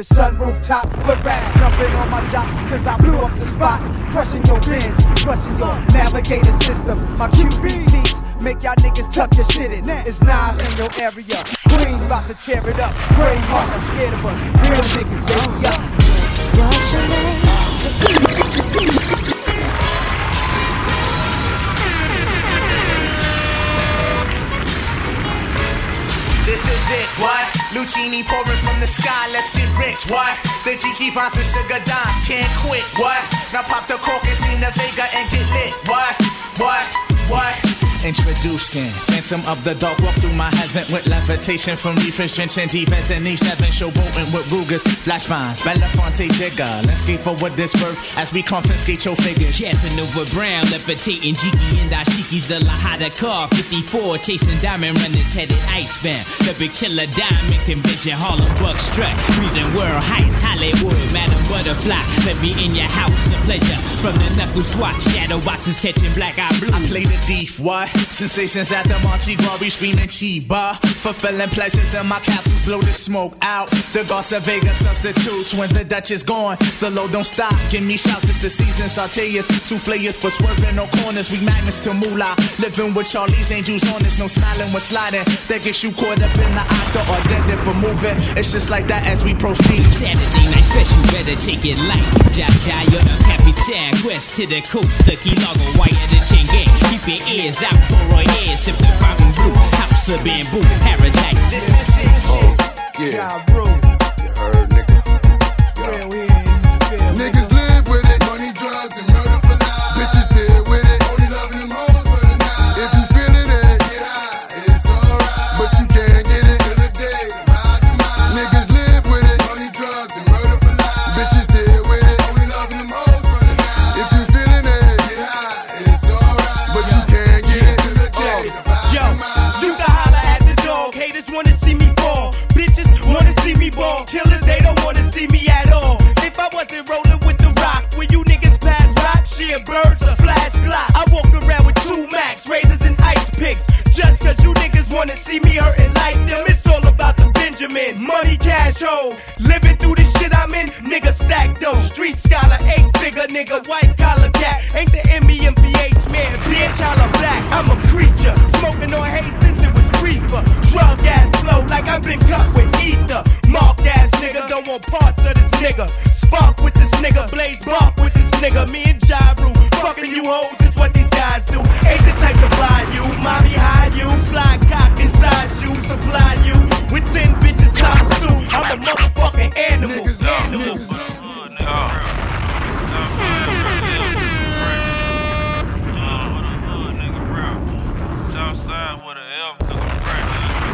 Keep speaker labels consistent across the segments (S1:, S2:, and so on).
S1: the sunroof top. But rats jumping on my jock, cause I blew up the spot. Crushing your bins, crushing your navigator system. My QB piece, make y'all niggas tuck your shit in. It's Nas in your area. Queens about to tear it up. Braveheart are scared of us. Real niggas, they be us.
S2: What's your name?
S3: Is it, what? Lucini pouring from the sky, let's get rich, what? The Jiki finds the sugar dimes, can't quit, what? Now pop the crocus, Nina Vega, and get lit, what? What? What? Introducing Phantom of the Dark Walk through my heaven with levitation from reefers drenching defense and E7 showboating with Rugers, flash vines, Belafonte jigger. Let's skate forward this birth as we confiscate your figures.
S4: Casanova Brown, levitating Jiki and Ashiki's the Lahada car. 54, chasing diamond runners headed icebound. The big chiller diamond convention, Harlem Bucks truck. Freezing world heights, Hollywood, Madam Butterfly. Let me in your house, a pleasure. From the knuckle swatch, shadow boxes catching black eye blue.
S3: I play the thief, what? Sensations at the Monte Glory, screaming Chiba. Fulfilling pleasures in my castles, blow the smoke out. The Garza Vega substitutes when the Dutch is gone. The load don't stop, give me shouts, it's the season. Sauteas, souffleurs for swerving no corners. We magnets to moolah. Living with Charlie's angels on this, no smiling when sliding. That gets you caught up in the octa or dead for moving. It's just like that as we proceed.
S4: Saturday night special, better take it light. Jaja, you're the Capitan. Quest to the coast, the Key Chenge. Keep your ears out for our ears. Sip the fountain blue, house of bamboo, paradise.
S3: This is it.
S5: Oh, yeah.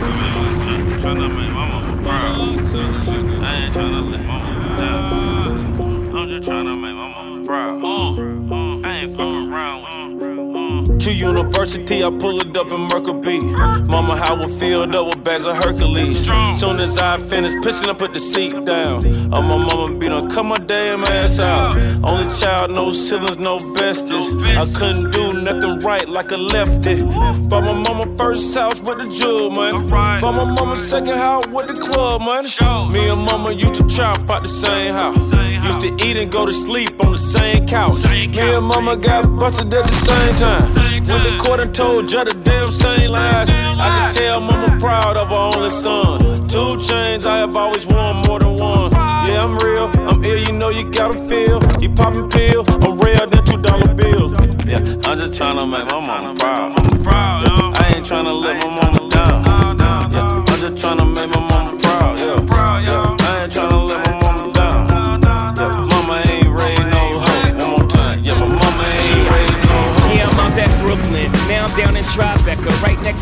S6: I ain't
S7: tryna let my mama
S8: university, I pull it up in Merkel B. Mama, how I filled up with bags of Hercules. Soon as I finish pissing, I put the seat down. Oh, my mama be done cut my damn ass out. Only child, no siblings, no besties. I couldn't do nothing right like a lefty. Bought my mama first house with the jewel, man. Bought my mama second house with the club, man. Me and mama used to chop out the same house. Used to eat and go to sleep on the same couch. Me and mama got busted at the same time. When the court and told you the damn same lies, I can tell mama proud of her only son. Two chains, I have always worn more than one. Yeah, I'm real, I'm ill, you know you gotta feel. You poppin' pill, I'm real than two dollar bills. Yeah, I'm just tryna make my mama proud. I ain't tryna let my mama down. Yeah, I'm just tryna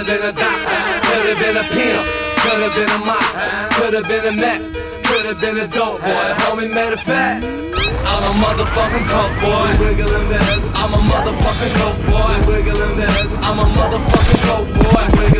S9: could've been a doctor, could've been a pimp, could've been a monster, could've been a meth, could've been a dope boy. Homie, matter of fact, I'm a motherfucking coke boy. I'm a motherfucking coke boy. I'm a motherfucking coke boy.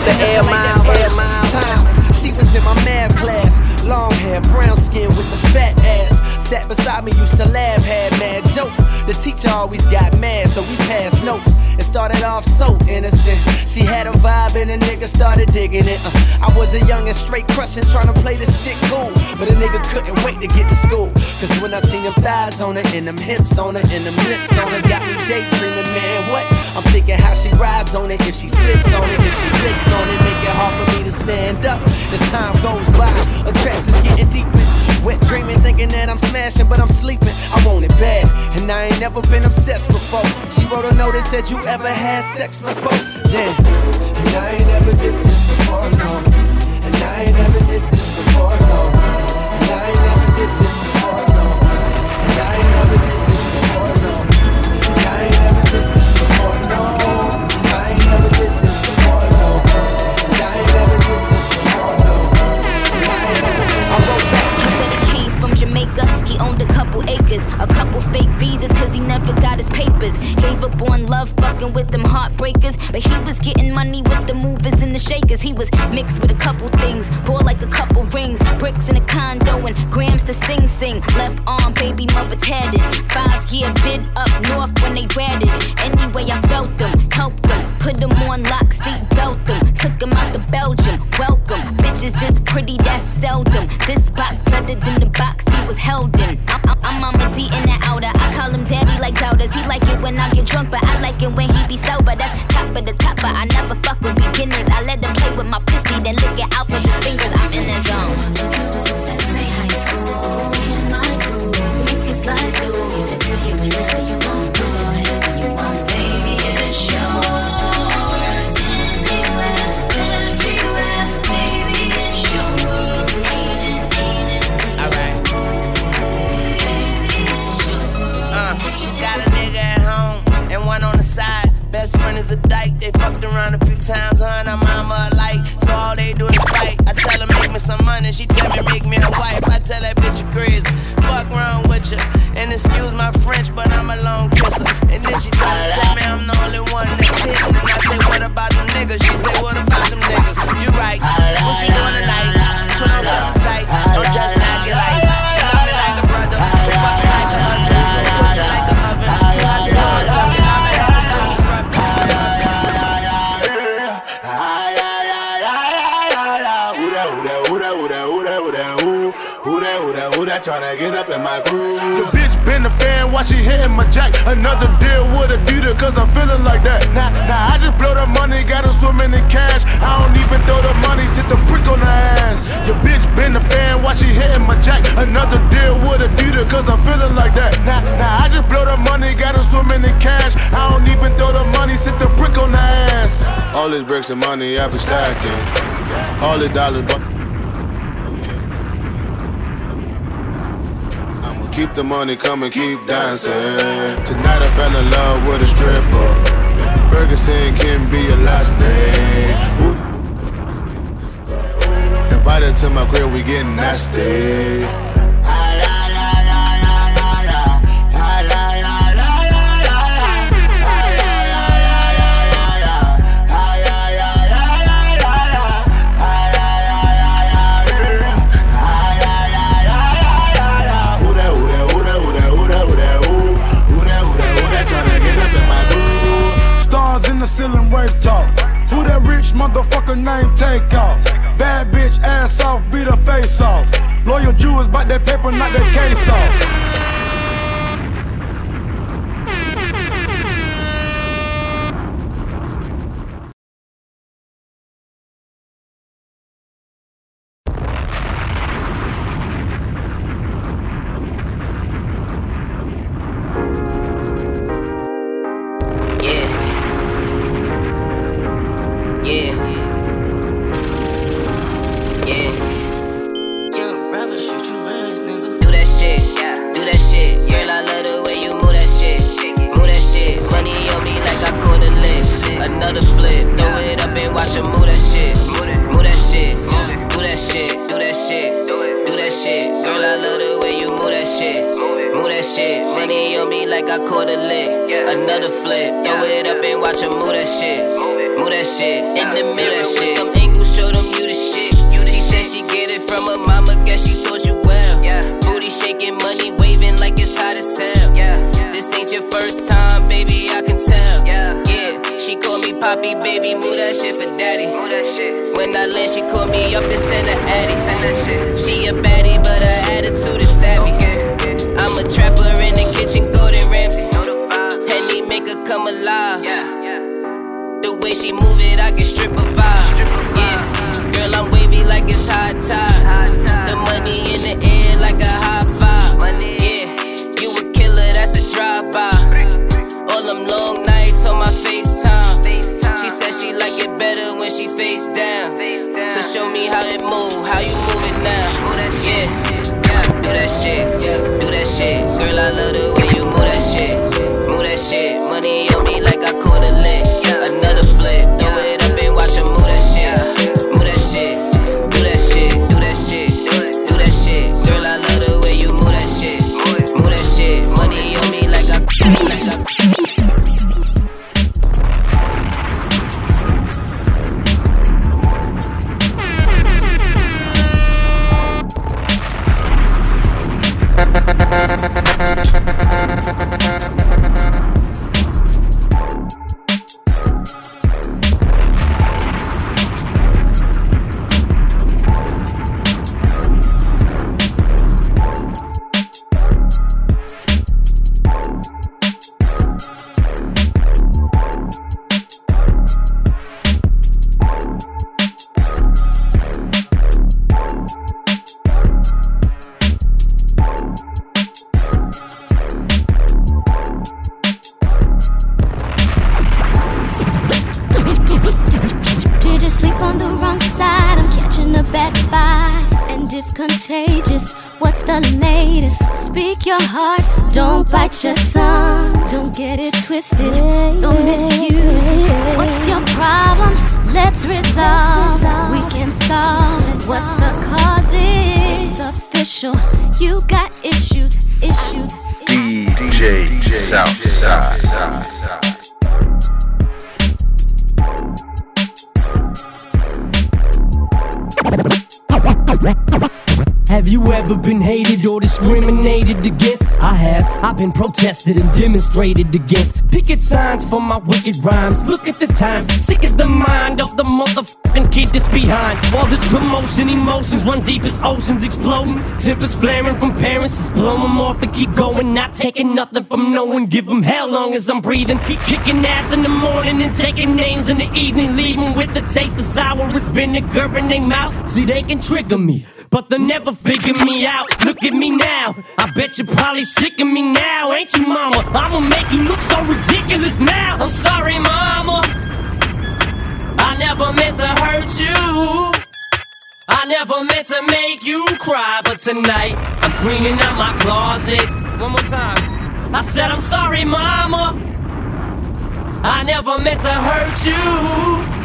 S10: Up the air miles. Air miles.
S11: She was in my math class. Long hair, brown skin with the fat ass. Sat beside me, used to laugh, had mad jokes. The teacher always got mad, so we passed notes. and started off so innocent. She had a vibe and a nigga started digging it. Uh, I was a young and straight crushing, trying to play this shit cool. But a nigga couldn't wait to get to school. Cause when I seen them thighs on her, and them hips on her, and them lips on her, got me daydreaming, man. What? I'm thinking how she rides on it, if she sits on it, if she licks on it, make it hard for me to stand up. As time goes by, a trance is getting deeper. Wet dreaming, thinking that I'm smashing, but I'm sleeping. I want it bad, and I ain't never been obsessed before. She wrote a note that said, You ever had sex before? Damn, and I ain't never did this before, no. And I ain't never did this never
S12: got his papers. Gave up on love, fucking with them heartbreakers. But he was getting money with the movers and the shakers. He was mixed with a couple things, bought like a couple rings, bricks in a condo, and grams to sing sing. Left arm, baby mother tatted. Five year bid up north when they ratted. Anyway, I felt them, helped them, put them on lock, seat belt them, took them out to Belgium. Welcome, bitches this pretty, that's seldom. This box better than the box he was held in. I'm, I'm, Mama D in the outer. I call him Daddy like doubters. He like it when I get drunk, but I like it when he be sober. That's top of the top, but I never fuck with beginners. I let him play with my pussy, then lick it out with his fingers. I'm in the zone.
S10: And money I
S13: be stacking. All the dollars, I'ma keep the money coming, keep dancing. Tonight I fell in love with a stripper. Ferguson can be your last name. Invited to my crib, we getting nasty.
S14: Ceiling, talk. Who that rich motherfucker name take off? Bad bitch, ass off, beat her face off. Loyal Jew is about that paper, not that case off.
S15: The mirror with them angles, show them you the shit. She said she get it from her mama, guess she told you well. Booty shaking, money waving like it's hot as hell. This ain't your first time, baby, I can tell. Yeah, she call me Poppy, baby, move that shit for daddy. When I land, she call me up and send her addy. She a baddie, but her attitude is savvy. I'm a trapper in the kitchen, Gordon Ramsay. Henny make her come alive. She move it, I can strip a vibe. Yeah, girl, I'm wavy like it's high tide. The money in the air like a high five. Yeah, you a killer, that's a drive by. All them long nights on my FaceTime. She said she like it better when she face down. So show me how it move, how you move it now. Yeah, do that shit, yeah, do that shit. Girl, I love the way you move that shit. Move that shit, money on me like I caught a
S2: don't misuse it. What's your problem? Let's resolve. We can solve it. What's the cause? It's official. You got issues, issues.
S16: DJ Southside. Have you ever been hated or discriminated against? I have. I've been protested and demonstrated against. Picket signs for my wicked rhymes. Look at the times. Sick is the mind of the motherfucking kid that's behind. All this commotion, emotions run deep as oceans exploding. Tempers flaring from parents. Just blow them off and keep going. Not taking nothing from no one. Give them hell long as I'm breathing. Keep kicking ass in the morning and taking names in the evening. Leaving with the taste of sour as vinegar in their mouth. See, they can trigger me. But they'll never figure me out. Look at me now. I bet you're probably sick of me now, ain't you, mama? I'ma make you look so ridiculous now. I'm sorry, mama. I never meant to hurt you. I never meant to make you cry, but tonight I'm cleaning out my closet. One more time. I said I'm sorry, mama. I never meant to hurt you.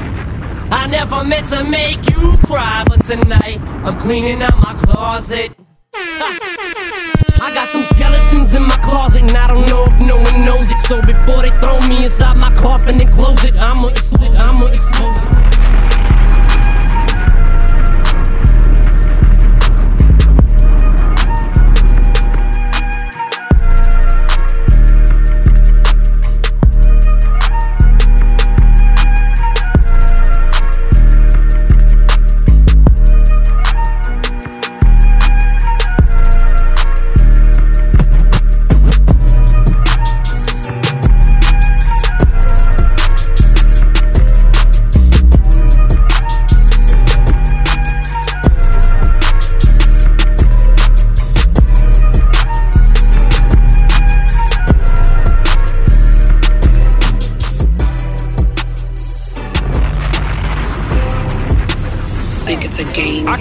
S16: I never meant to make you cry, but tonight I'm cleaning out my closet. I got some skeletons in my closet, and I don't know if no one knows it. So before they throw me inside my coffin and close it, I'ma expose it. I'ma expose it.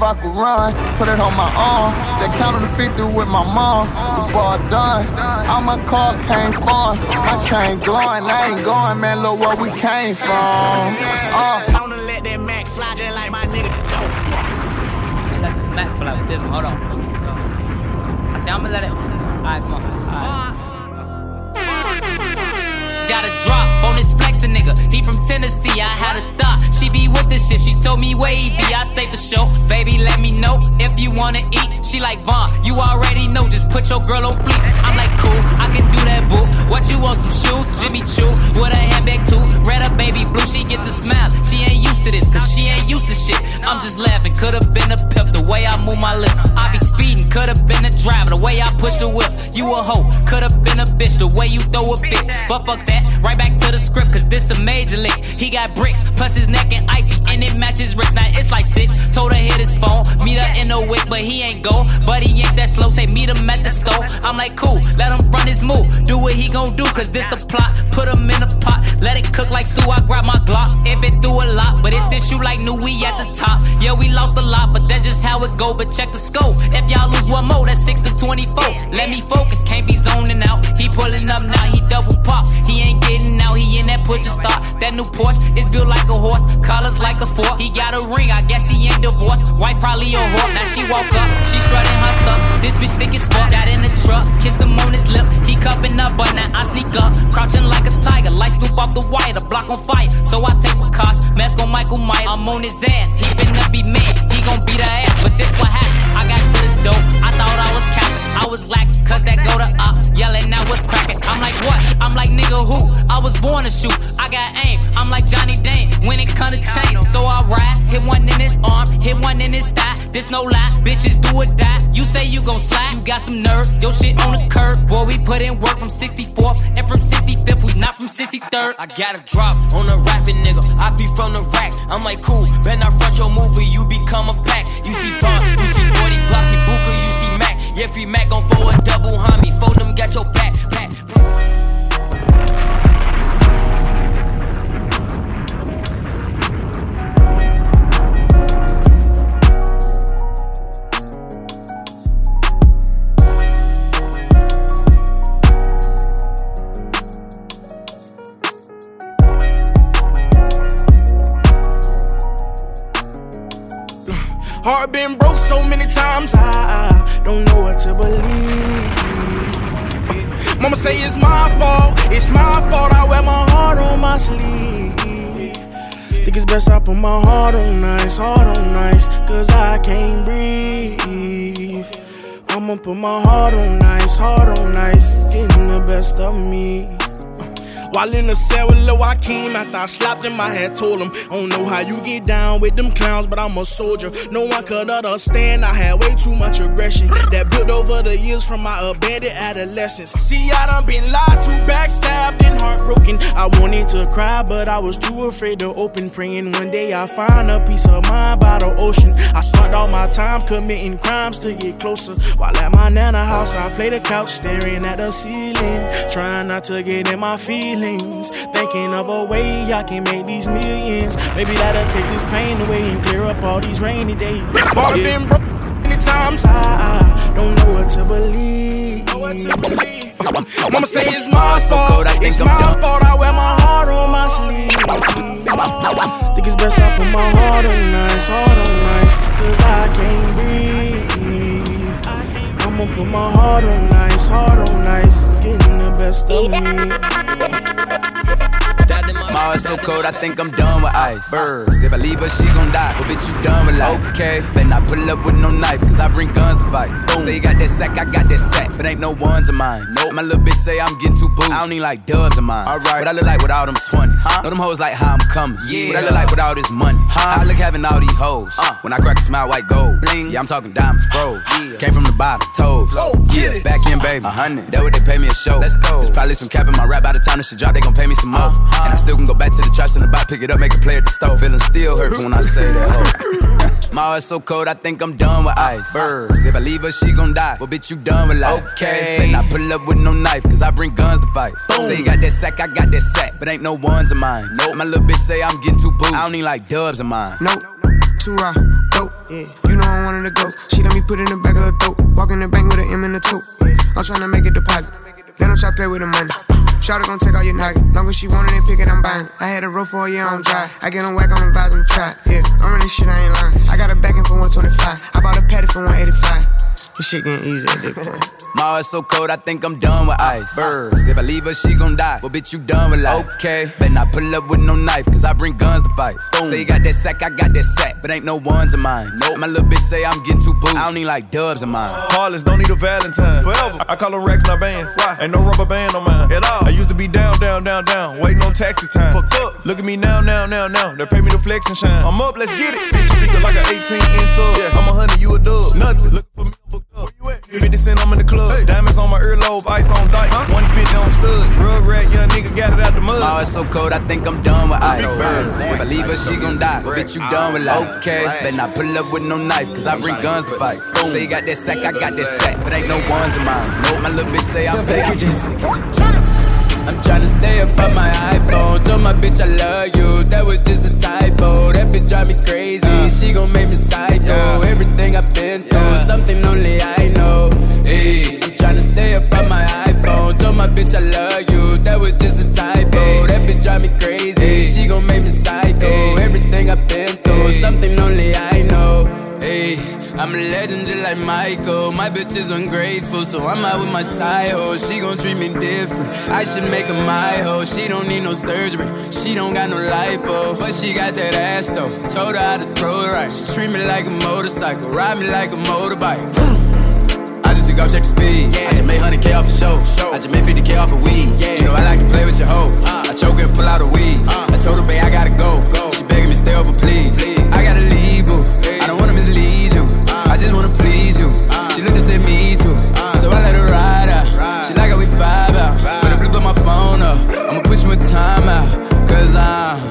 S5: To get that vodka run. Put it on my arm. Just counted the 50 with my mom. The ball done. All my car came from. My chain glowing. I ain't going, man. Look where we came from. Uh.
S3: I wanna let that Mac fly just like my nigga dope.
S17: Let this Mac fly with this one. Hold on. I say I'm gonna let it. Alright, come on. Alright. Got a drop on this nigga. He from Tennessee. I had a thought she be with this shit. She told me where he be. I say for sure. Baby, let me know if you wanna eat. She like Vaughn. You already know. Just put your girl on fleek. I'm like cool. I can do that, boo. What you want? Some shoes? Jimmy Choo with a handbag too. Red a baby blue. She get the smile. She ain't used to this, cause she ain't used to shit. I'm just laughing. Could've been a pimp the way I move my lip. I be speeding. Could've been a driver the way I push the whip. You a hoe. Could've been a bitch the way you throw a fit. But fuck that. Right back to the script, cause this a major lick. He got bricks, plus his neck and icy, and it matches wrist. Now it's like six. Told her hit his phone, meet her in the wick, but he ain't go. But he ain't that slow, say meet him at the store. I'm like, cool, let him run his move. Do what he gon' do, cause this the plot. Put him in a pot, let it cook like stew. I grab my Glock. It been through a lot, but it's this shoe like new, we at the top. Yeah, we lost a lot, but that's just how it go. But check the scope. If y'all lose one more, that's 6 to 24. Let me focus, can't be zoning out. He pulling up now, he double pop. He ain't getting out, he in that push to start. That new Porsche is built like a horse, colors like a fork. He got a ring, I guess he ain't divorced. Wife probably a whore. Now she woke up, she strutting her stuff. This bitch thick as fuck. Got in the truck, kissed him on his lip. He cupping up, but now I sneak up, crouching like a tiger. Light scoop off the wire, the block on fire. So I take precaution, mask on Michael Myers. I'm on his ass, he finna be mad. He gon' beat her ass, but this what happened. I got to the dope, I thought I was capping. I was lacking, cause that go to up, yelling now what's cracking. I'm like, what? I'm like, nigga, who? I was born to shoot, I got aim. I'm like Johnny Dane when it come to chains. So I ride, hit one in his arm, hit one in his thigh. This no lie, bitches do or die. You say you gon' slide, you got some nerve. Your shit on the curb, boy, we put in work from 64th and from 65th, we not from 63rd.
S18: I got a drop on a rapping nigga. I be from the rack. I'm like, cool, better not front your movie, you become a pack. You see Vaughn, you see 40 Glossy Booker, you see Mac. Yeah, free Mac gon'. Fold
S6: the cell with Lil Joaquin, after I slapped him, I had told him, I don't know how you get down with them clowns, but I'm a soldier. No one could understand, I had way too much aggression that built over the years from my abandoned adolescence. See, I done been lied to, backstabbed, heartbroken. I wanted to cry, but I was too afraid to open. Praying one day I find a piece of mind by the ocean. I spent all my time committing crimes to get closer. While at my nana house, I play the couch, staring at the ceiling, trying not to get in my feelings. Thinking of a way I can make these millions. Maybe that'll take this pain away and clear up all these rainy days.
S3: Yeah.
S6: been broke many times, I, I don't know what to believe. Mama say it's my fault, it's my fault. I wear my heart on my sleeve. Think it's best I put my heart on ice, heart on ice, cause I can't breathe. I'ma put my heart on ice, heart on ice, it's getting the best of me.
S19: My heart's so cold, I think I'm done with ice. Birds, if I leave her, she gon' die. Well, bitch, you done with life. Okay, then I pull up with no knife, cause I bring guns to fights. Say you got that sack, I got that sack, but ain't no ones of mine. Nope. My little bitch say I'm getting too booed. I don't need like dubs of mine. Alright, what I look like without them 20s. Huh? Know them hoes like how I'm coming. Yeah. What I look like with all this money. Huh? I look having all these hoes. Uh. When I crack a smile, white gold. Bling. Yeah, I'm talking diamonds, froze. Yeah. Came from the bottom, toes. Oh, yeah, back in, baby. A hundred. That what they pay me a show. Let's go. There's probably some cap in my rap by the time this shit drop, they gon' pay me some more. And I still can go back to the traps in the back, pick it up, make a play at the stove. Feeling still hurts when I say that. Ho. My heart's so cold, I think I'm done with ice. Birds, if I leave her, she gon' die. Well, bitch, you done with life. Okay. Better not pull up with no knife, cause I bring guns to fight. Say you got that sack, I got that sack, but ain't no ones of mine. Nope. My little bitch say I'm getting too booed. I don't need like dubs of mine.
S20: Nope. Too raw, dope. Yeah. You know I'm one of the ghosts. She let me put in the back of her throat. Walk in the bank with an M in the tote. Yeah. I'm tryna make a deposit. Let them try play with the money. Shawty gon' take all your nugget. Long as she want it and pick it, I'm buying. I had a roll for a year on dry. I get on whack vibes and try. Yeah, I'm running shit, I ain't lying. I got a backing for 125. I bought a patty for 185. This shit getting easy at this point.
S19: My heart's so cold, I think I'm done with ice. Birds, if I leave her, she gon' die. Well, bitch, you done with life. Okay, better not pull up with no knife, cause I bring guns to fight. Say you got that sack, I got that sack, but ain't no ones of mine. Nope. My little bitch say I'm getting too booed. I don't need like dubs of mine.
S21: Heartless, don't need a Valentine. Forever. I call them racks, not bands. Why? Ain't no rubber band on mine. At all. I used to be down, down, down, down. Waiting on taxi time. Fucked up. Look at me now, now, now, now. They pay me to flex and shine. I'm up, let's get it. Bitch, speaker like an 18 inch sub. Yeah. I'm a hundred, you a dub. Nothing. Look for me, I'm booked up. Where you at? 50 cent, I'm in the club. Diamonds on my earlobe, ice on dike. 150 on studs. Drug rat, young nigga got it out the mud.
S19: Oh, it's so cold, I think I'm done with ice. Birds, if I leave her, she gon' die. Well, bitch, you done with life. Okay, better not pull up with no knife, cause I bring guns to fight. Say you got that sack, I got that sack, but ain't no ones of mine. Nope. My little bitch say I'm fake. I'm tryna stay up on my iPhone. Told my bitch I love you. That was just a typo. That bitch drive me crazy. She gon' make me psycho. Everything I've been through, something only I know. Hey, I'm tryna stay up on my iPhone. Told my bitch I love you. That was just a typo. That bitch drive me crazy. She gon' make me psycho. Everything I've been through, something only I I'm a legend just like Michael. My bitch is ungrateful, so I'm out with my side hoe. She gon' treat me different. I should make her my hoe. She don't need no surgery. She don't got no lipo, but she got that ass though. Told her how to throw it right. She treat me like a motorcycle, ride me like a motorbike. I just took off, check the speed. I just made 100k off a show. I just made 50k off a weed. You know I like to play with your hoe. Uh. I choke and pull out a weed. Uh. I told her, babe, I gotta go. She begging me, stay over, please. I gotta leave, She looked and said me too. So I let her ride out. She like how we vibe out. When I flip up my phone up, I'ma put you in timeout. Cause I'm.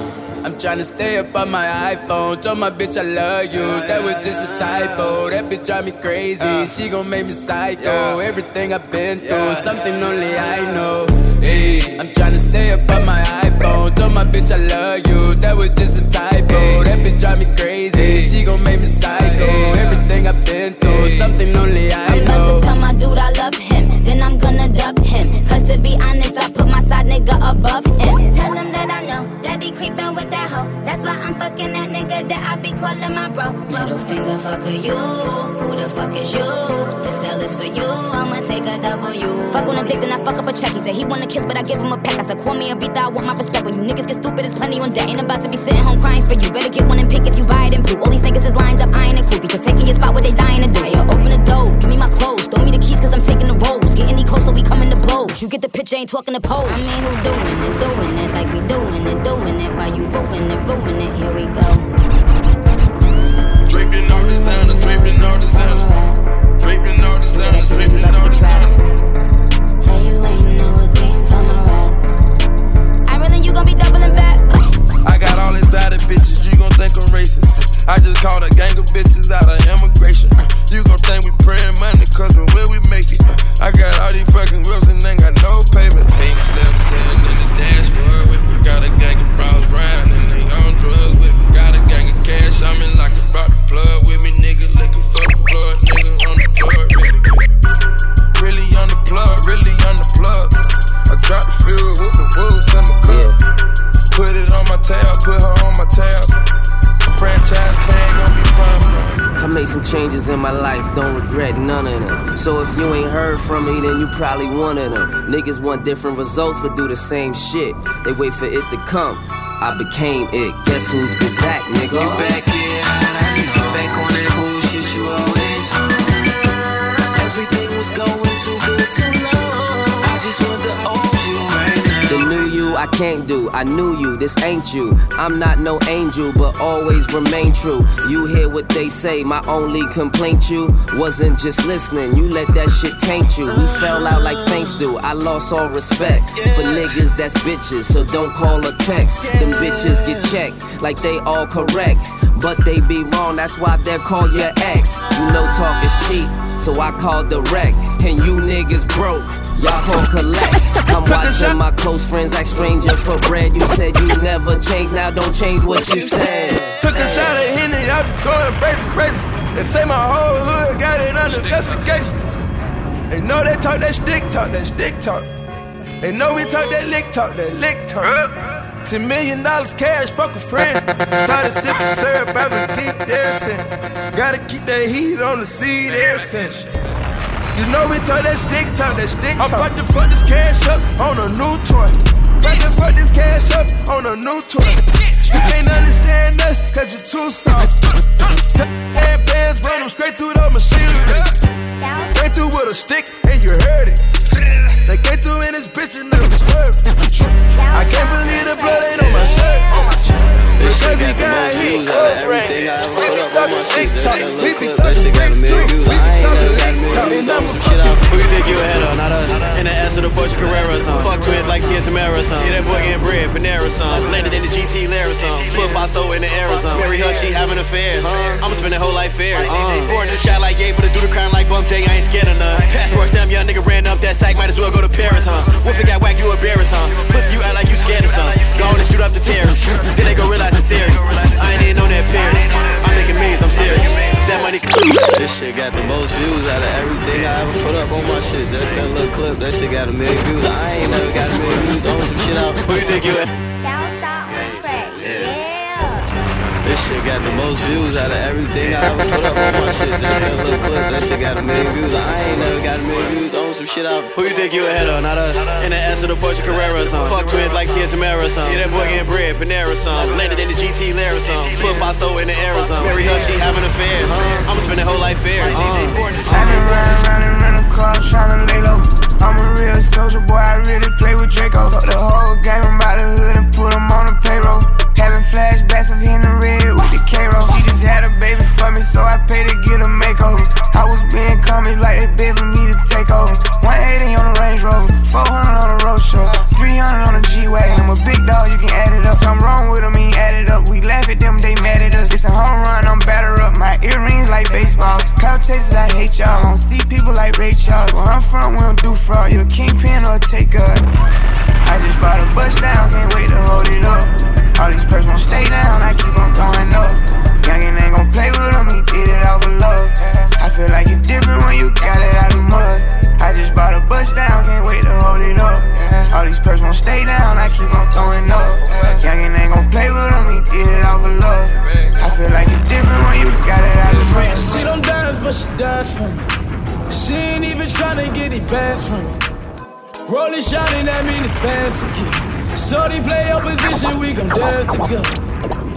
S19: I'm tryna stay up on my iPhone. Told my bitch I love you. That was just a typo. That bitch drive me crazy. Uh. She gon' make me psycho. Everything I've been through, something only I know. Hey, I'm tryna stay up on my iPhone. Told my bitch I love you. That was just a typo. That bitch drive me crazy. She gon' make me psycho. Everything I've been through, something only I know.
S12: I'm about
S19: know.
S12: to tell my dude I love him, then I'm gonna dub him. Cause to be honest, I put my side nigga nigga above him. Tell him that I know that he creepin' with that hoe. That's why I'm fucking that nigga that I be calling my bro. Middle finger fucker you. Who the fuck is you? The cell is for you. I'ma take a W. Fuck on a dick, then I fuck up a check. He said he wanna kiss, but I give him a peck. I said, call me a beat, I want my respect. When you niggas get stupid, it's plenty on deck. Ain't about to be sitting home crying for you. Better get one and pick if you buy it in blue. All these niggas is lined up, I ain't a crew. Because taking your spot what they dying to do. Hey, yo, open the door, give me my clothes. Throw me the keys, cause I'm taking the roles. Get any closer, we coming to blows. You get the picture, ain't talking to pose. I mean, who doing it, doing it like we doing it, doing it. While you ruin it, ruin it. Here we go.
S22: Draping all designer, draping all designer. Draping all designer, draping all designer.
S12: Hey, you ain't never came from a rap. I really, you gon' be doubling back.
S22: I got all these exotic bitches, you gon' think I'm racist. I just called a gang of bitches out of immigration. You gon' think we praying money cause of where we make it. I got all these fucking grills and ain't got no payments. Pink slips sitting in the dashboard with me. Got a gang of pros riding and they on drugs with me. Got a gang of cash, I'm in like I brought the plug with me. Niggas looking for the plug, nigga on the plug, really. Really on the plug, really on the plug. I dropped the field with the wolves in my cup. Put it on my tab, put her on my tab. Franchise tag
S10: made some changes in my life, don't regret none of them. So if you ain't heard from me, then you probably one of them. Niggas want different results, but do the same shit. They wait for it to come. I became it. Guess who's Bizak, nigga?
S23: You back here, I know. Back on that bullshit you always on. Everything was going too good long. I
S10: can't do. I knew you, this ain't you. I'm not no angel, but always remain true. You hear what they say, my only complaint you wasn't just listening. You let that shit taint you. We fell out like thanks do. I lost all respect for niggas that's bitches, so don't call or text. Them bitches get checked like they all correct. But they be wrong, that's why they'll call your ex. You know talk is cheap, so I call direct. And you niggas broke. Y'all call collect. I'm watching my close friends act stranger for bread. You said you never change, now don't change what you said.
S22: Took a shot at Henny, I be going crazy, crazy. They say my whole hood got it under investigation. They know they talk that stick talk, that stick talk. They know we talk that lick talk, that lick talk. Ten million dollars cash, fuck a friend. Started sipping syrup, I've been geeked ever since. Gotta keep that heat on the seed ever since. You know we talk that stick talk, that stick. I'm about to fuck this cash up on a new toy. About to fuck this cash up on a new toy. You can't understand us, cause you're too soft. Headbands run them straight through the machinery. Straight through with a stick, and you heard it. They came through in this bitch and never swerved. I can't believe the blood ain't on my shirt. Because he got heat, close range. We be talking stick talk, we be talking bricks too. We be talking lick talk, and I'm a fucking
S24: Who you think you ahead of, not us? In the ass of the Porsche Carrera song. Fuck twins like Tia Tamara song. Yeah, that boy getting bread, Panera song. Landed in the GT Lara song. Football throw in the Arizona. Marry her, she having affairs. I'ma spend the whole life fairs. Born uh. in the shot like able to do the crime like Bump J, I ain't scared of none. Passport stamp, young nigga ran up that sack, might as well go to Paris, huh? Wolf got whack, you embarrassed, huh? Pussy, you act like you scared of something. Go on and shoot up the terrorists. Then they go realize it's serious. I ain't even on that Paris. I'm making millions, I'm serious. That money.
S23: This shit got the most views out of everything I ever put up on my shit. Just that little clip, that shit got a million views. I ain't never got a million views on some shit out.
S24: Who you think you at?
S12: Southside on track, yeah.
S23: This shit got the most views out of everything I ever put up on my shit. Just that little clip, that shit got a million views. I ain't never got a million views on some shit out.
S24: Who you think you ahead of, not us? In the ass of the Porsche Carrera song. Fuck twins like Tia Tamera song. Yeah, that boy getting bread, Panera song. Landed in the GT Lara song. Football throw in the Arizona. Marry her, she having affairs. I'ma spend the whole life fairs. Uh.
S20: I've been running around and running across, tryna lay low. I'm a real soldier boy, I really play with Draco. Fuck the whole game, I'm out the hood and put put 'em on the payroll. Having flashbacks of hitting the red with the K-roll. She just had a baby for me, so I paid to get a makeover. I was being comics like they bid for me to take over. 180 on the Range Rover, 400 on the road show, 300 on the G-Wagon. I'm a big dog, you can add it up. Something wrong with them, he add it up. We laugh at them, they mad at us. It's a home run, I'm batter up. My earrings like baseball. Cloud chasers, I hate y'all. Don't see people like Ray Charles. Where I'm from, we don't do fraud. You a kingpin or a taker. I just bought a bus down, can't wait to hold it up. All these perks won't stay down, I keep on going up. Youngin' ain't gon' play with him, he did it out for love. I feel like you different when you got it out of mud. I just bought a bus down, can't wait to hold it up. All these perks won't stay down,
S25: I keep on throwing up. Youngin' ain't gon' play with him, he did it out for love. I
S26: feel like you different when
S27: you got it out of mud. She don't dance, but she dies for me. She ain't even tryna get it bands from me. Rolling, shining, that mean it's bands again. Shorty play your position, we
S26: gon' dance together.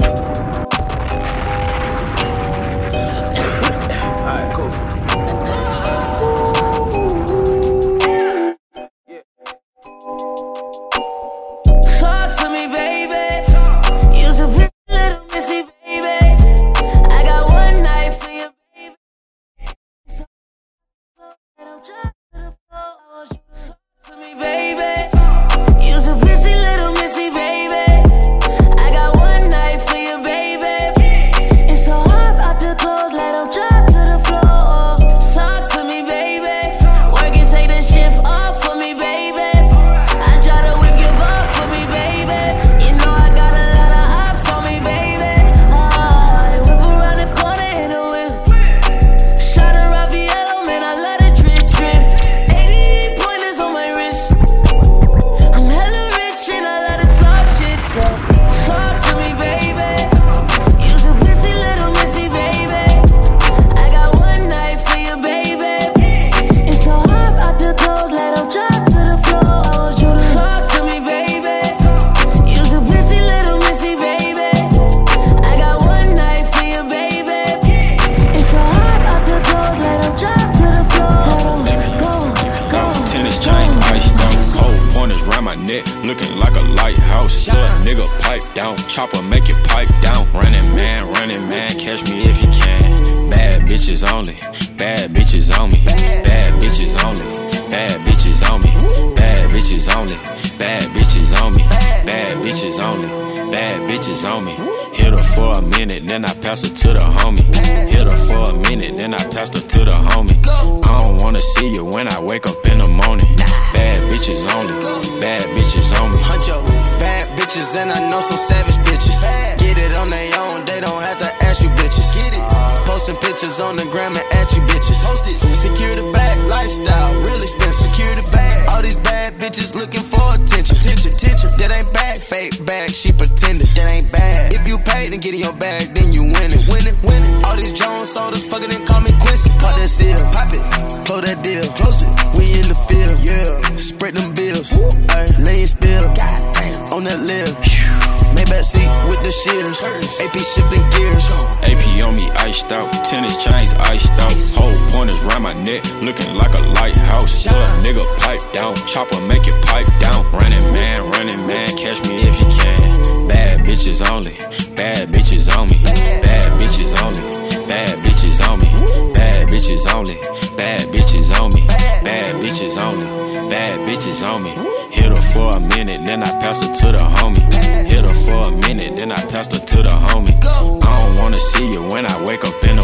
S26: My neck, looking like a lighthouse. Little nigga pipe down, chopper make it pipe down. Running man, running man, catch me if you can. Bad bitches only, bad bitches on me, bad bitches only, bad bitches on me, bad bitches only, bad bitches on me, bad bitches only, bad bitches on me. Hit her for a minute, then I pass her to the homie. Hit her for a minute, then I pass her to the homie. I don't wanna see you when I wake up in the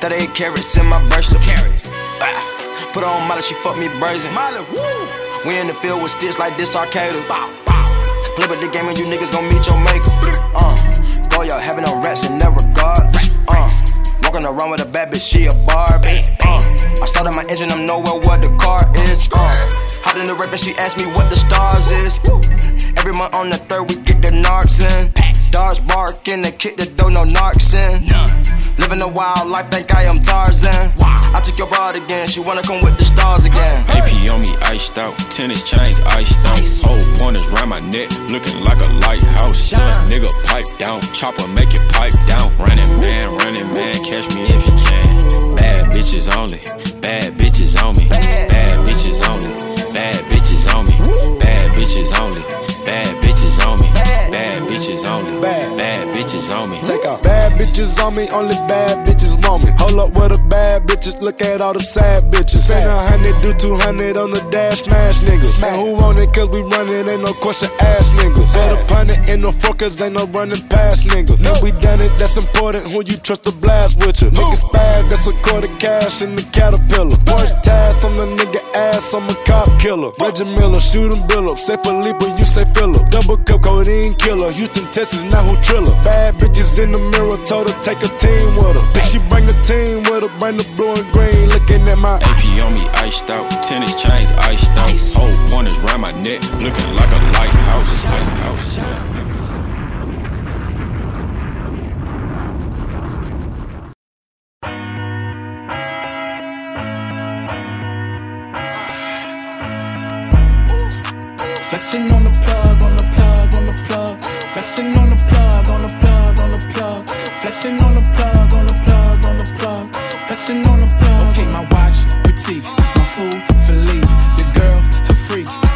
S27: 38 carats in my bracelet. Carrots. Put her on Molly, she fuck me brazen. Molly, woo. We in the field with sticks like this arcade. Play with the game and you niggas gon' meet your maker. Uh, go yo, having no rats in that regard. Uh, walking around with a bad bitch, she a Barbie. Uh, I started my engine, I'm nowhere where the car is. Uh, hot in the Wraith and she asked me what the stars is. Every month on the third, we get the narcs in. Dogs barking and kick the door, no narcs in. Living a wild life, think I am Tarzan. I took your broad again, she wanna come with the stars again.
S26: AP on me iced out, tennis chains iced out. Whole pointers round my neck, looking like a lighthouse. Nigga pipe down, chopper make it pipe down. Running man, running man, catch me if you can. Bad bitches only, bad bitches on me, bad bitches only, bad bitches on me, bad bitches only, bad bitches only, bad bitches on me.
S14: Take out bad bitches on me, only bad bitches want me. Hold up with the bad bitches, look at all the sad bitches. Spend a hundred, do two hundred on the dash, smash niggas. Man, who want it? Cause we running, ain't no question, ass niggas. Better punt it in no focus, ain't no running past niggas. Know we done it, that's important. Who you trust to blast with you? Niggas bad, that's a quarter cash in the caterpillar. First task on the nigga ass, I'm a cop killer. Reggie Miller, shoot him, bill up. Say Felipe, you say Phillip. Double cup, codeine killer. Houston, Texas, now who triller? bad bitches in the mirror, told her take a team with her. Then she bring a team with her, bring the blue and green, looking at my
S26: AP on me iced out, tennis chains iced out. Whole pointers round my neck, looking like a lighthouse. lighthouse.
S23: Flexing on the plug Flexing on the plug, on the plug, on the plug. Flexing on the plug, on the plug, on the plug. Flexing on the plug. Okay, my watch, petite. My food, Philippe. The girl, her freak.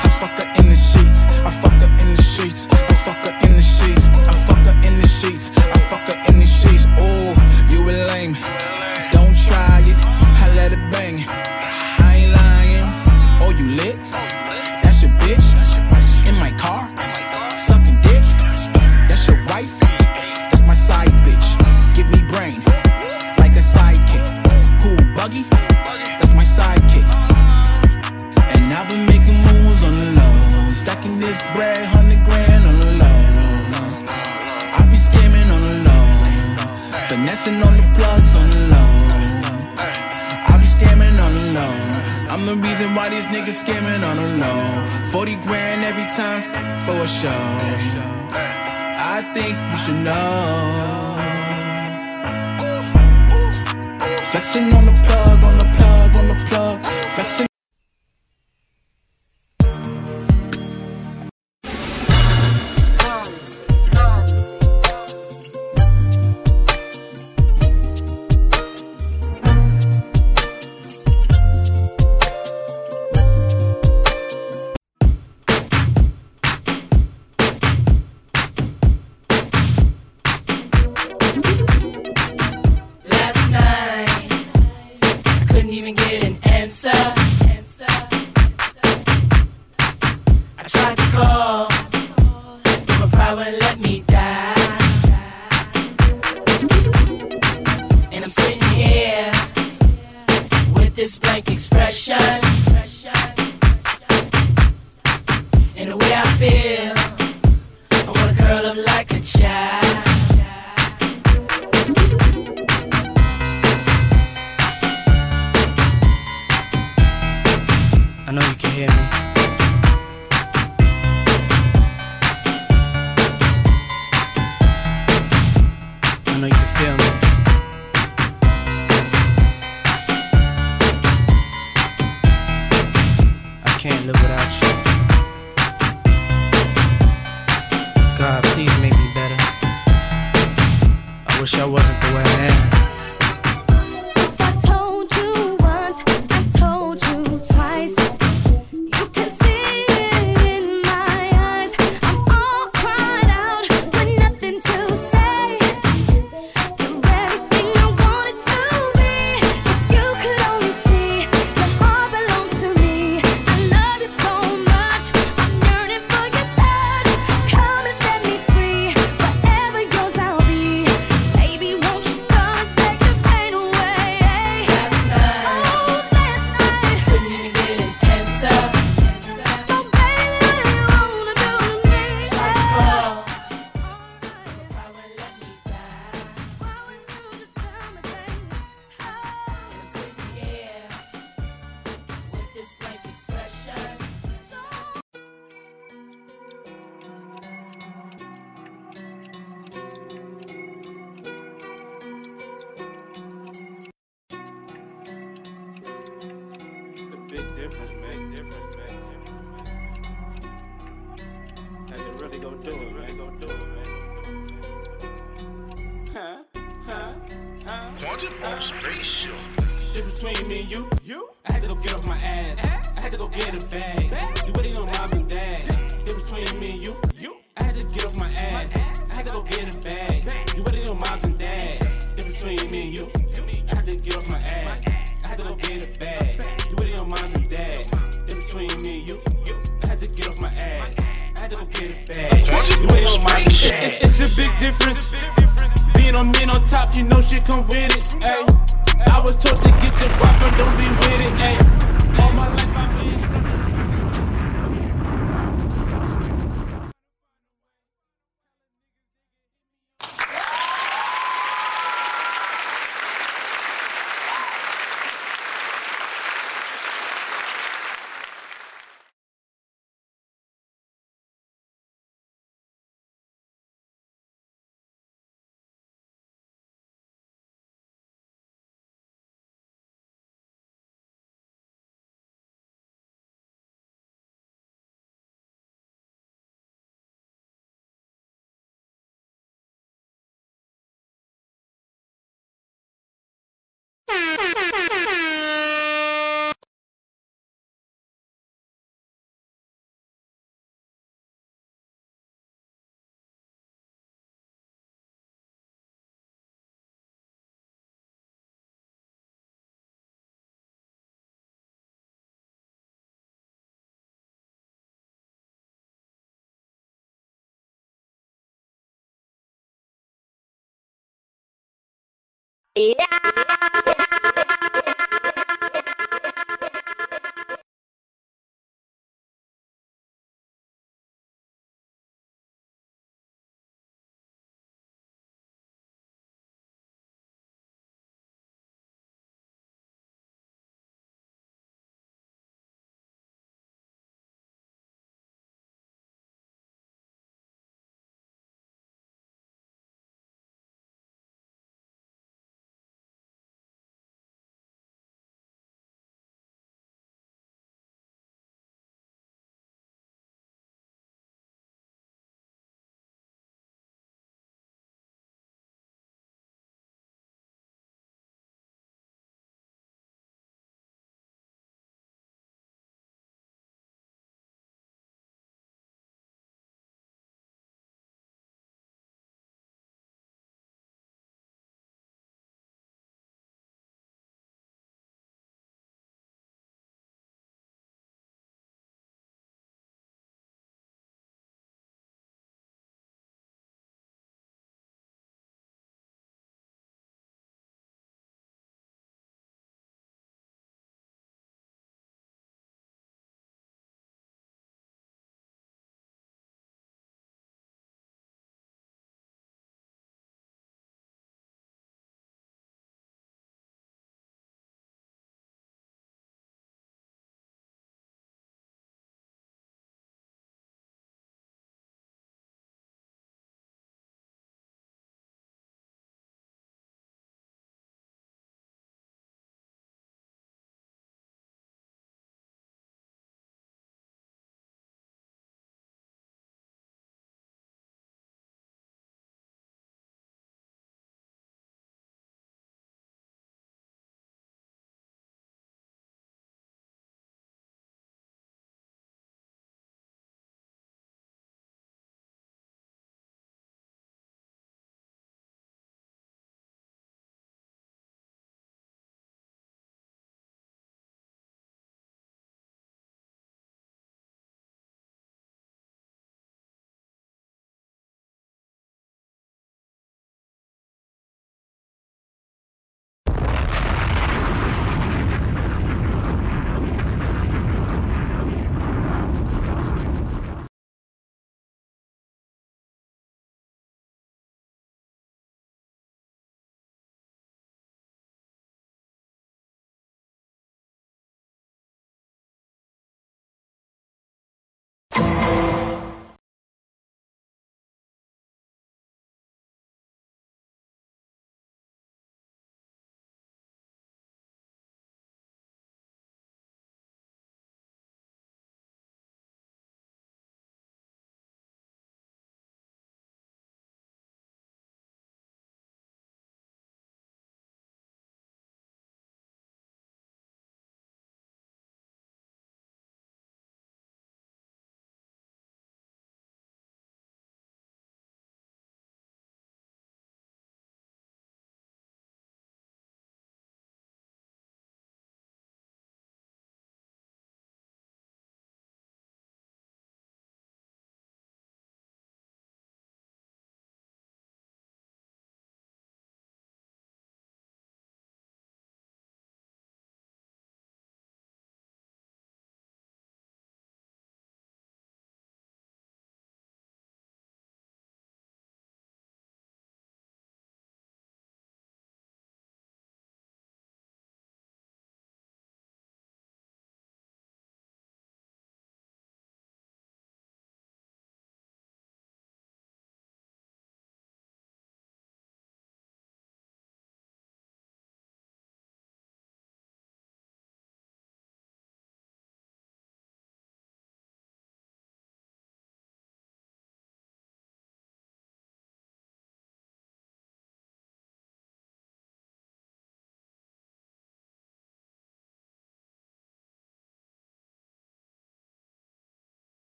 S28: Yeah.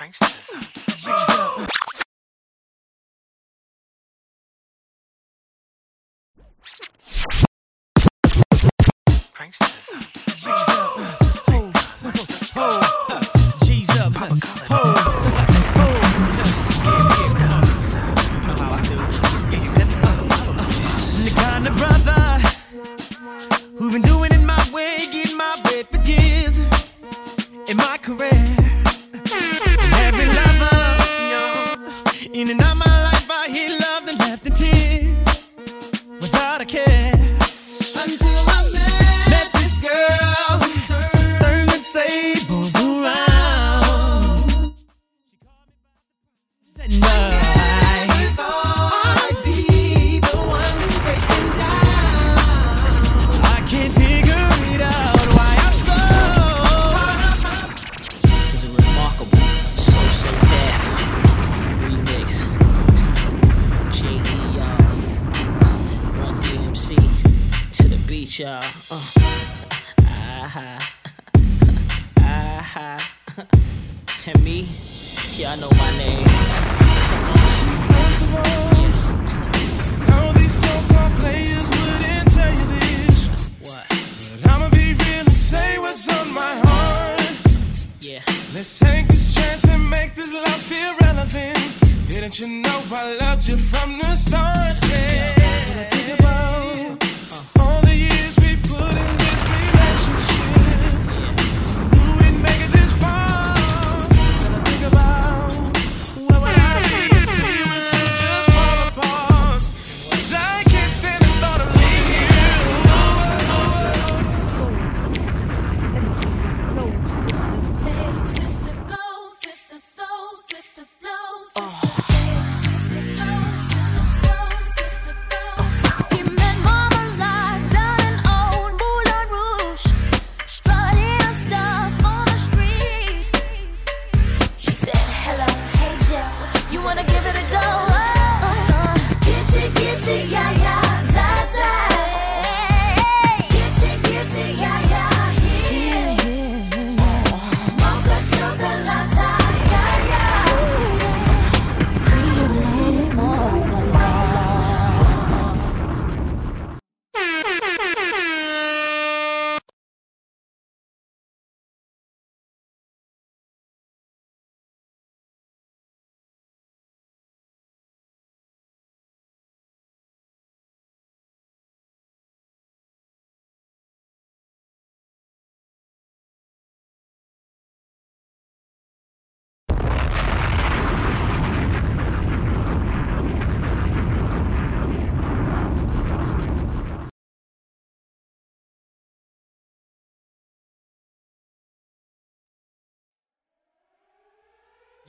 S22: G's without a care. Until I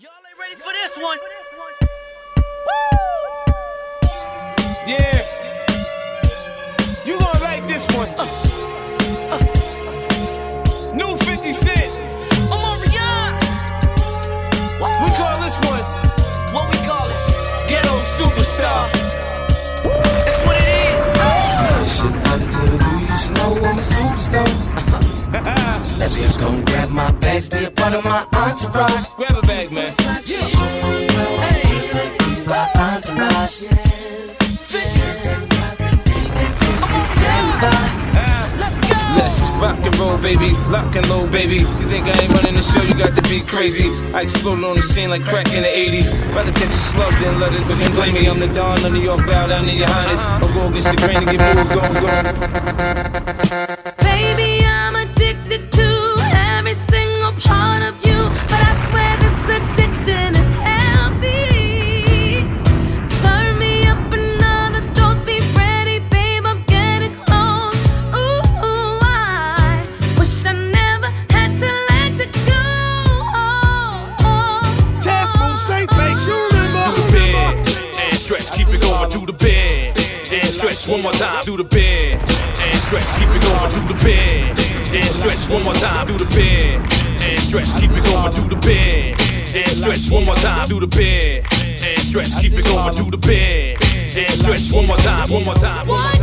S22: Y'all ain't ready for this one.
S29: Let me just gon' grab my bags, be a part of my entourage.
S22: Grab a bag, man.
S29: My entourage,
S22: Let's rock and roll, baby. Lock and load, baby. You think I ain't running the show? You got to be crazy. I exploded on the scene like crack in the 80s. Rather catch a slug than let it begin. Blame me, I'm the Don of New York. Bow down to your highness. Or go against the grain and get moved on.
S30: Baby, I'm addicted to
S22: stretch one more time. Do the bend and stretch, keep it going. Do the bend and stretch one more time. Do the bend and stretch, keep it going. Do the bend and stretch one more time. Do the bend and stretch, keep it going. Do the bend and stretch one more time. One more time. One more time.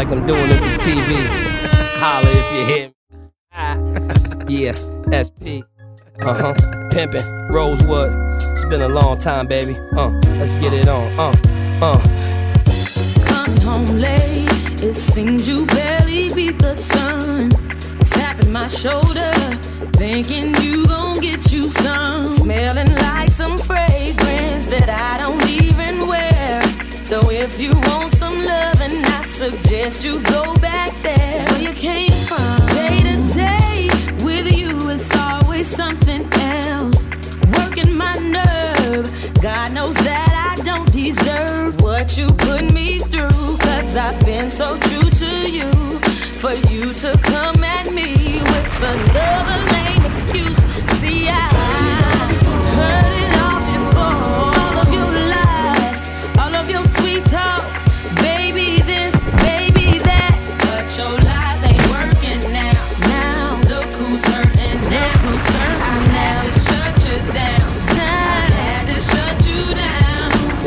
S30: like
S31: I'm doing.
S32: I've been so true to you. For you to come at me with another lame excuse. See, I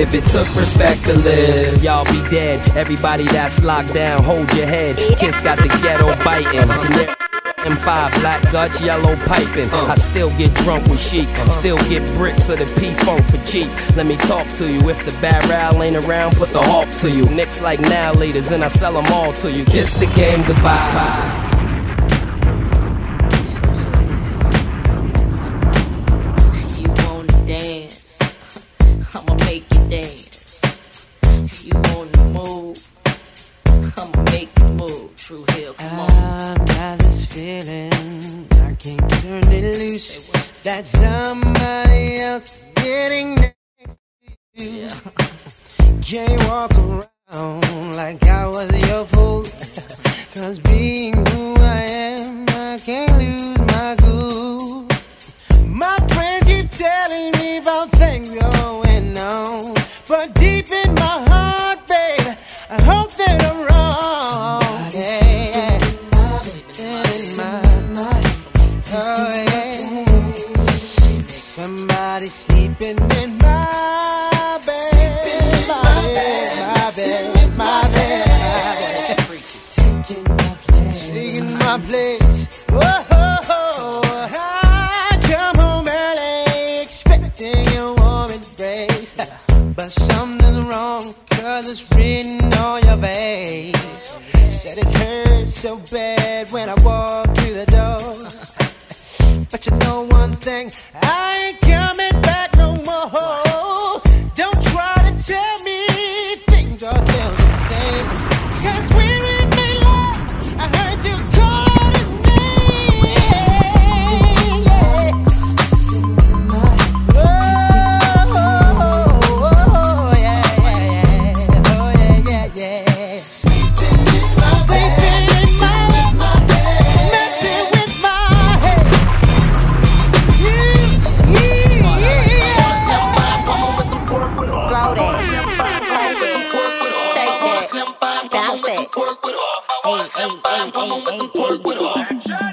S31: If it took respect to live, y'all be dead. Everybody that's locked down, hold your head. Kiss got the ghetto biting. M5, black guts, yellow piping. Uh. I still get drunk with sheep, uh. still get bricks of the P funk for cheap. Let me talk to you. If the barrel ain't around, put the hawk to you. Nicks like now leaders, and I sell them all to you. Kiss the game goodbye.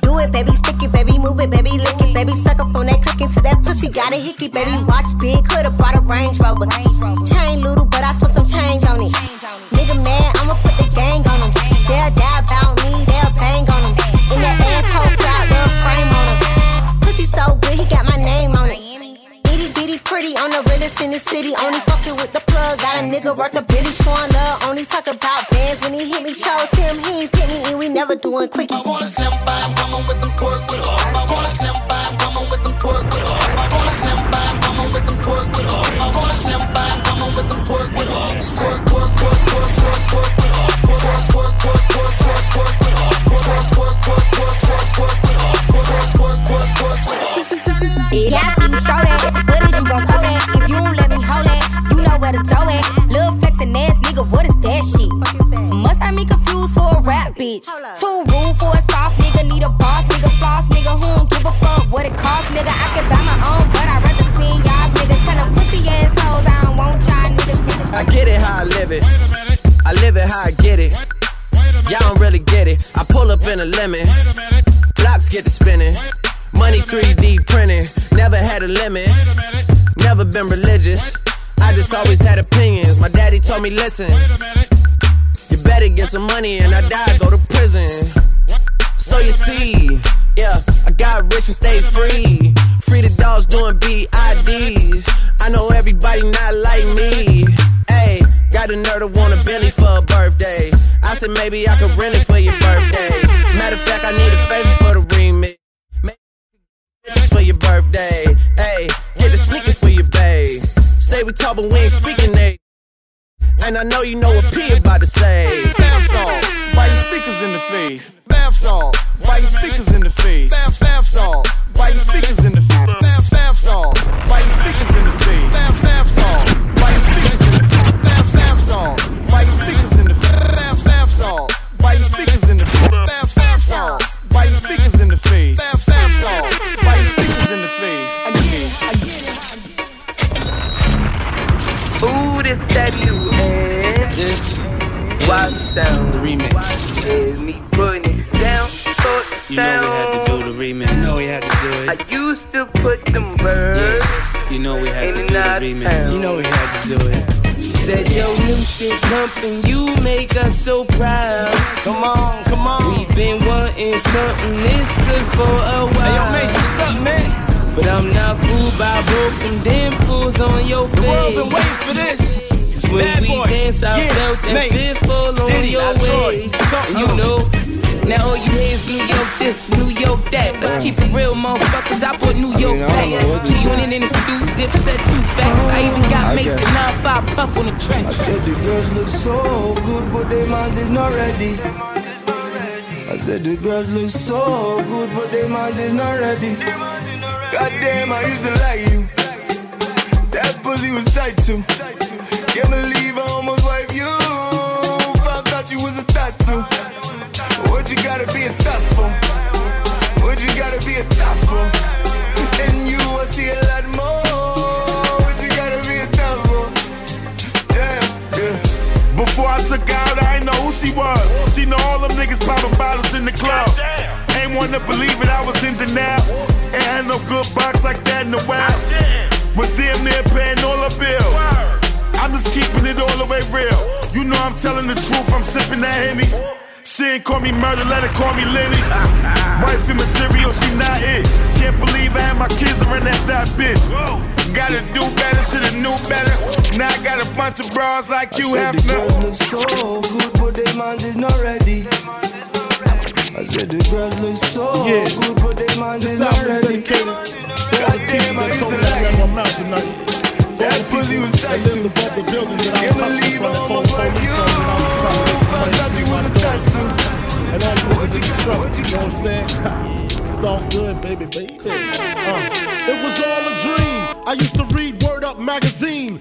S33: Do it, baby, stick it, baby, move it, baby, lick it, baby, suck up on that click into that pussy, got a hickey, baby, watch big, coulda brought a Range Rover. Chain little, but I spent some change on it. Nigga mad, I'ma put the gang on him. They'll die about me, they'll bang on him. In that ass coke pretty on the realest in the city. Only fucking with the plug. Got a nigga worth a billy showing love. Only talk about bands when he hit me. Chose him, he ain't pick me, and we never doing quickie. I want a slim by woman with some pork with her. I want a slim by woman with some pork with her. I want a slim by woman with some pork with her. I want a slim by woman with some pork with her. Pork, pork, pork, pork, pork, pork with her. Pork, pork, pork, pork, pork, pork with her. Pork, pork, pork, pork, pork, pork with her. Pork, pork, pork, pork, pork, pork. Yeah, you know where to throw it. Lil' flexin' ass nigga, what is that shit? Must have me confused for a rap bitch. Too rude for a soft nigga, need a boss nigga, floss nigga, who don't give a fuck what it cost, nigga. I can buy my own, but I'd rather spend y'all niggas. Tell them pussy assholes, I don't want y'all niggas. niggas.
S10: I get it how I live it. I live it how I get it. Y'all don't really get it. I pull up in a lemon. Blocks get to spinning. Money 3D printing. Never had a limit. Never been religious. I just always had opinions. My daddy told me, listen. You better get some money and I die, go to prison. So you see, yeah, I got rich and stayed free. Free the dogs doing BIDs. I know everybody not like me. Hey, got a nerd to want a Billy for a birthday. I said maybe I could rent it for your birthday. Matter of fact, I need a favor for the remix. Maybe for your birthday. Hey, get a sneaker for your babe. Say we talk, but we ain't speaking they. And I know you know what P about to say.
S34: Bath salt, biting speakers in the face. Bath salt, biting speakers in the face. Bath, bath salt, biting speakers in the face. Bath, bath salt, biting speakers in the face.
S35: This that new and
S34: This
S35: Watch sound
S34: the remix.
S35: is me putting it down, so it
S34: You know we had to do the remix. You know we had to do it.
S35: I used to put them birds Yeah.
S34: You know we had to do the remix.
S35: town.
S34: You know we had to do it.
S35: She said, Yo, new shit pumping, you make us so proud.
S34: Come on, come on.
S35: We've been wanting something this good for a while.
S34: Hey, yo, Mason, what's up, man?
S35: But I'm not fooled by both them dimples on your face.
S34: The world been waiting for this.
S35: Cause when
S34: Bad
S35: we
S34: boy.
S35: dance, I
S34: Yeah,
S35: felt that
S34: Mace.
S35: fearful on
S34: Diddy,
S35: your
S34: not Troy.
S35: ways.
S34: Talk
S35: And you know, now all you hear is New York this, New York that. Let's keep it real, motherfuckers. I bought New York
S34: mean, I don't
S35: back. G unit in the stew, dip set two facts. I even got
S9: I
S35: Mason
S9: guess.
S35: 9 5 puff on the track.
S9: I said the girls look so good, but their minds is not ready. I said the girls look so good, but their minds is not ready. Goddamn, I used to like you. That pussy was tight too. Can't believe I almost wiped you. Found out you was a tattoo. What you gotta be a thot for? What you gotta be a thot for? And you, I see a lot more. What you gotta be a thot for?
S36: Damn, yeah. Before I took out, I ain't know who she was. She know all them niggas popping bottles in the club. Ain't want to believe it, I was in denial. Ain't had no good box like that in the wild. Was damn near paying all her bills. I'm just keeping it all the way real. You know I'm telling the truth, I'm sipping that Henny. She ain't call me murder, let her call me Lenny. Wifey material, she not it. Can't believe I had my kids around that that bitch. Gotta do better, shoulda knew better. Now I got a bunch of bras like
S9: I
S36: you
S9: the girls so good, but their minds is not ready. I said said the girls look so
S36: Yeah.
S9: good, but they mind is not ready.
S36: dedicated to all the
S9: Goddamn, I
S36: people
S9: used to
S36: that
S9: like
S36: told
S9: it.
S36: me I mountain night.
S9: That pussy was tight
S36: That
S9: too.
S36: lived above the buildings that I
S9: Can't
S36: was
S9: believe I
S36: hustling from
S9: almost
S36: the
S9: like you.
S36: police I was trying to get some
S9: Found
S36: money
S9: out
S36: to
S9: you
S36: feed
S9: was a tattoo.
S36: And all you niggas in the you know what I'm saying? it's all good, baby, baby. Uh, it was all a dream. I used to read Word Up magazine.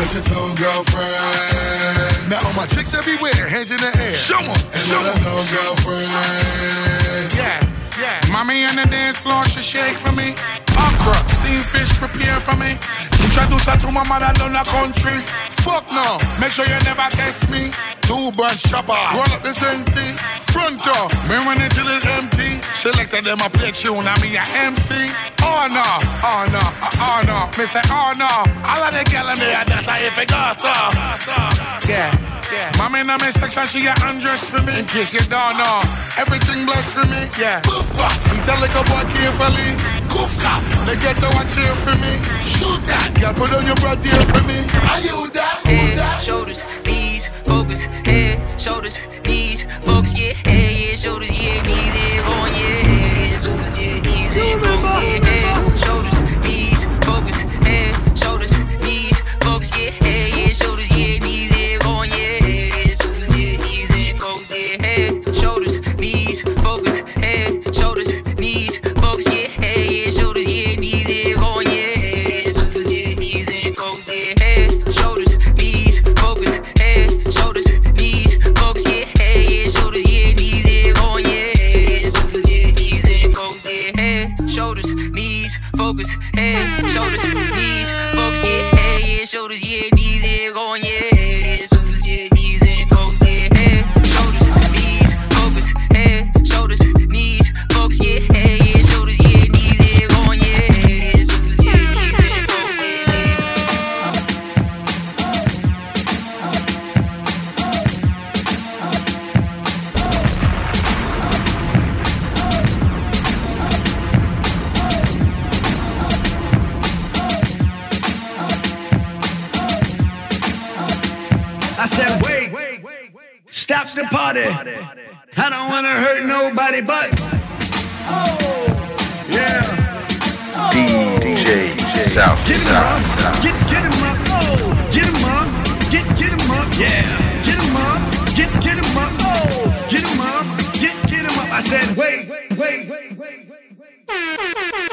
S37: Girlfriend. Bang the touch your toe, girlfriend. Now all my chicks everywhere, hands in the air. Show 'em, and
S38: show
S37: 'em know, girlfriend.
S38: Yeah, yeah. Mommy on the dance floor, she shake for me. Okra, steamed fish prepare for me. Introduce her to my mother down the country. Fuck no, make sure you never test me. Two bunch chopper, roll up the sensei. Front door, me run it till it's empty. Selected them a play tune, and me a MC. Oh no, oh no, oh no. Me say oh no. All of the gal in there, that's how if it goes so. Yeah. Yeah. Mommy in my section, she got undressed for me. In case you don't know, everything blessed for me. Yeah. We tell like a boy carefully. Goof cough, they get to watch here for me. Shoot that, girl, put on your brassiere for me. Are you that?
S15: Head,
S38: that?
S15: shoulders, knees, focus. Head, shoulders, knees, focus. Yeah, head, yeah, shoulders, yeah, knees, yeah, Head, shoulders, knees, focus. Yeah, head, yeah, shoulders, yeah, knees, watch the party. I don't want to hurt nobody but. Oh. Yeah. Oh. DJ, DJ South get him up. South. Get, get him up. Oh. Get him up. Get, get him up. Yeah.
S39: Get him up. Get, get him up. Oh. Get him up. Get, get him up. I said, wait, wait, wait, wait, wait, wait. wait.